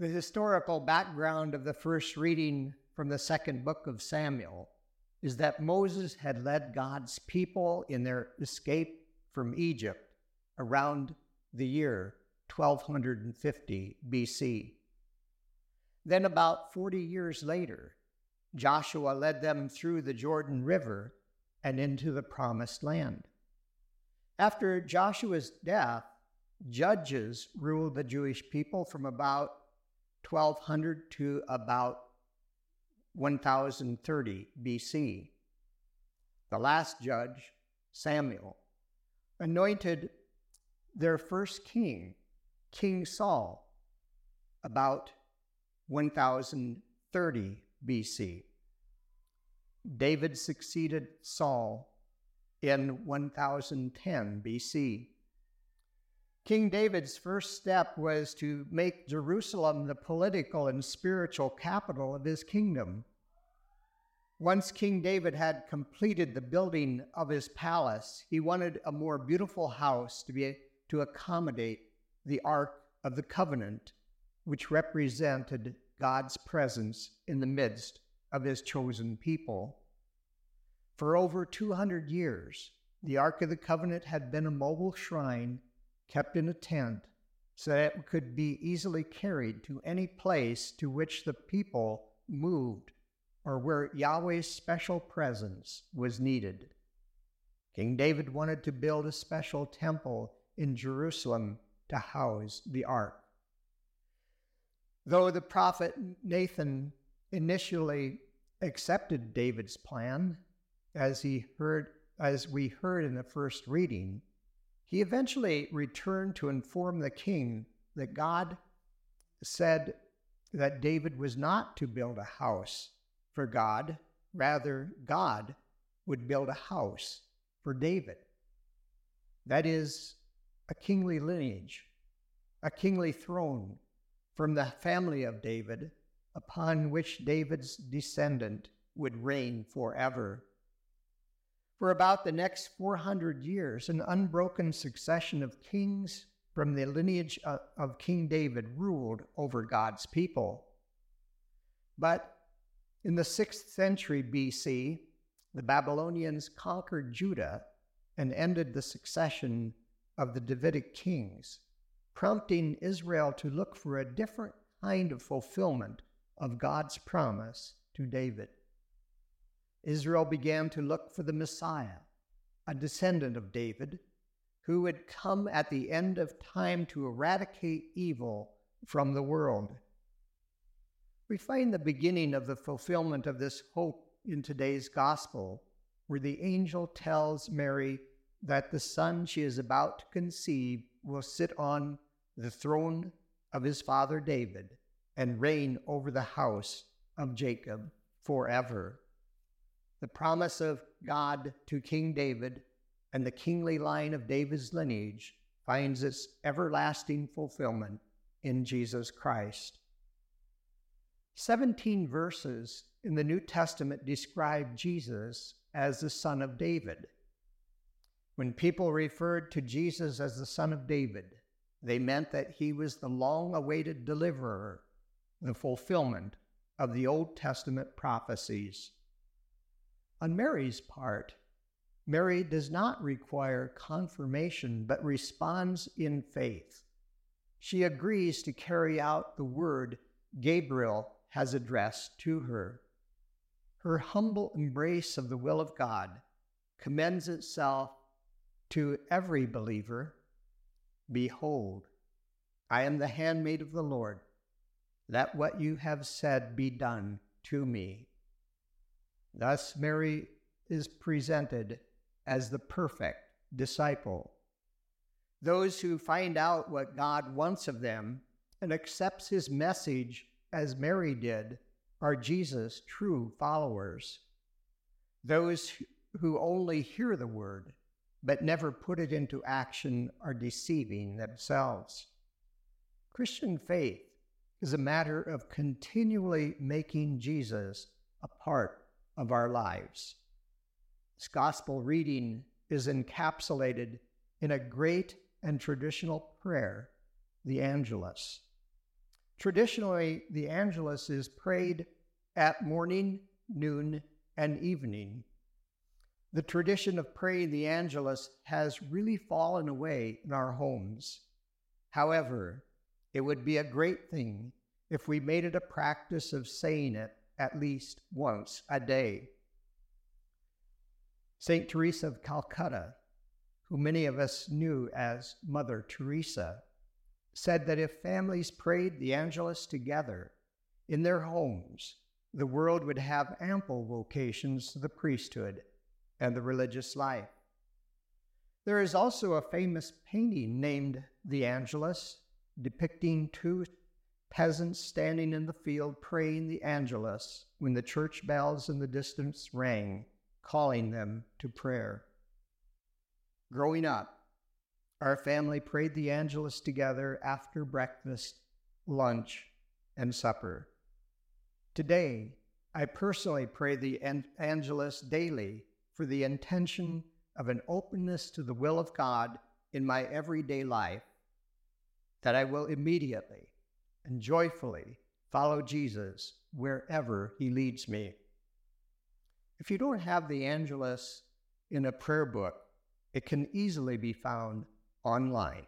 The historical background of the first reading from the second book of Samuel is that Moses had led God's people in their escape from Egypt around the year 1250 BC. Then, about 40 years later, Joshua led them through the Jordan River and into the Promised Land. After Joshua's death, judges ruled the Jewish people from about 1200 to about 1030 BC. The last judge, Samuel, anointed their first king, King Saul, about 1030 BC. David succeeded Saul in 1010 BC. King David's first step was to make Jerusalem the political and spiritual capital of his kingdom. Once King David had completed the building of his palace, he wanted a more beautiful house to be to accommodate the Ark of the Covenant, which represented God's presence in the midst of his chosen people. For over 200 years, the Ark of the Covenant had been a mobile shrine kept in a tent so that it could be easily carried to any place to which the people moved or where Yahweh's special presence was needed. King David wanted to build a special temple in Jerusalem to house the ark. Though the prophet Nathan initially accepted David's plan, as he heard as we heard in the first reading, he eventually returned to inform the king that God said that David was not to build a house for God, rather, God would build a house for David. That is, a kingly lineage, a kingly throne from the family of David, upon which David's descendant would reign forever. For about the next 400 years, an unbroken succession of kings from the lineage of King David ruled over God's people. But in the 6th century BC, the Babylonians conquered Judah and ended the succession of the Davidic kings, prompting Israel to look for a different kind of fulfillment of God's promise to David. Israel began to look for the Messiah, a descendant of David, who would come at the end of time to eradicate evil from the world. We find the beginning of the fulfillment of this hope in today's gospel, where the angel tells Mary that the son she is about to conceive will sit on the throne of his father David and reign over the house of Jacob forever the promise of God to King David and the kingly line of David's lineage finds its everlasting fulfillment in Jesus Christ. 17 verses in the New Testament describe Jesus as the Son of David. When people referred to Jesus as the Son of David, they meant that he was the long awaited deliverer, the fulfillment of the Old Testament prophecies. On Mary's part, Mary does not require confirmation but responds in faith. She agrees to carry out the word Gabriel has addressed to her. Her humble embrace of the will of God commends itself to every believer Behold, I am the handmaid of the Lord. Let what you have said be done to me. Thus, Mary is presented as the perfect disciple. Those who find out what God wants of them and accepts his message as Mary did are Jesus' true followers. Those who only hear the word but never put it into action are deceiving themselves. Christian faith is a matter of continually making Jesus a part of our lives. This gospel reading is encapsulated in a great and traditional prayer, the Angelus. Traditionally, the Angelus is prayed at morning, noon, and evening. The tradition of praying the Angelus has really fallen away in our homes. However, it would be a great thing if we made it a practice of saying it at least once a day. St. Teresa of Calcutta, who many of us knew as Mother Teresa, said that if families prayed the Angelus together in their homes, the world would have ample vocations to the priesthood and the religious life. There is also a famous painting named The Angelus, depicting two peasants standing in the field praying the Angelus when the church bells in the distance rang, calling them to prayer. Growing up, our family prayed the Angelus together after breakfast, lunch, and supper. Today, I personally pray the Angelus daily for the intention of an openness to the will of God in my everyday life, that I will immediately and joyfully follow Jesus wherever he leads me. If you don't have the Angelus in a prayer book, it can easily be found online.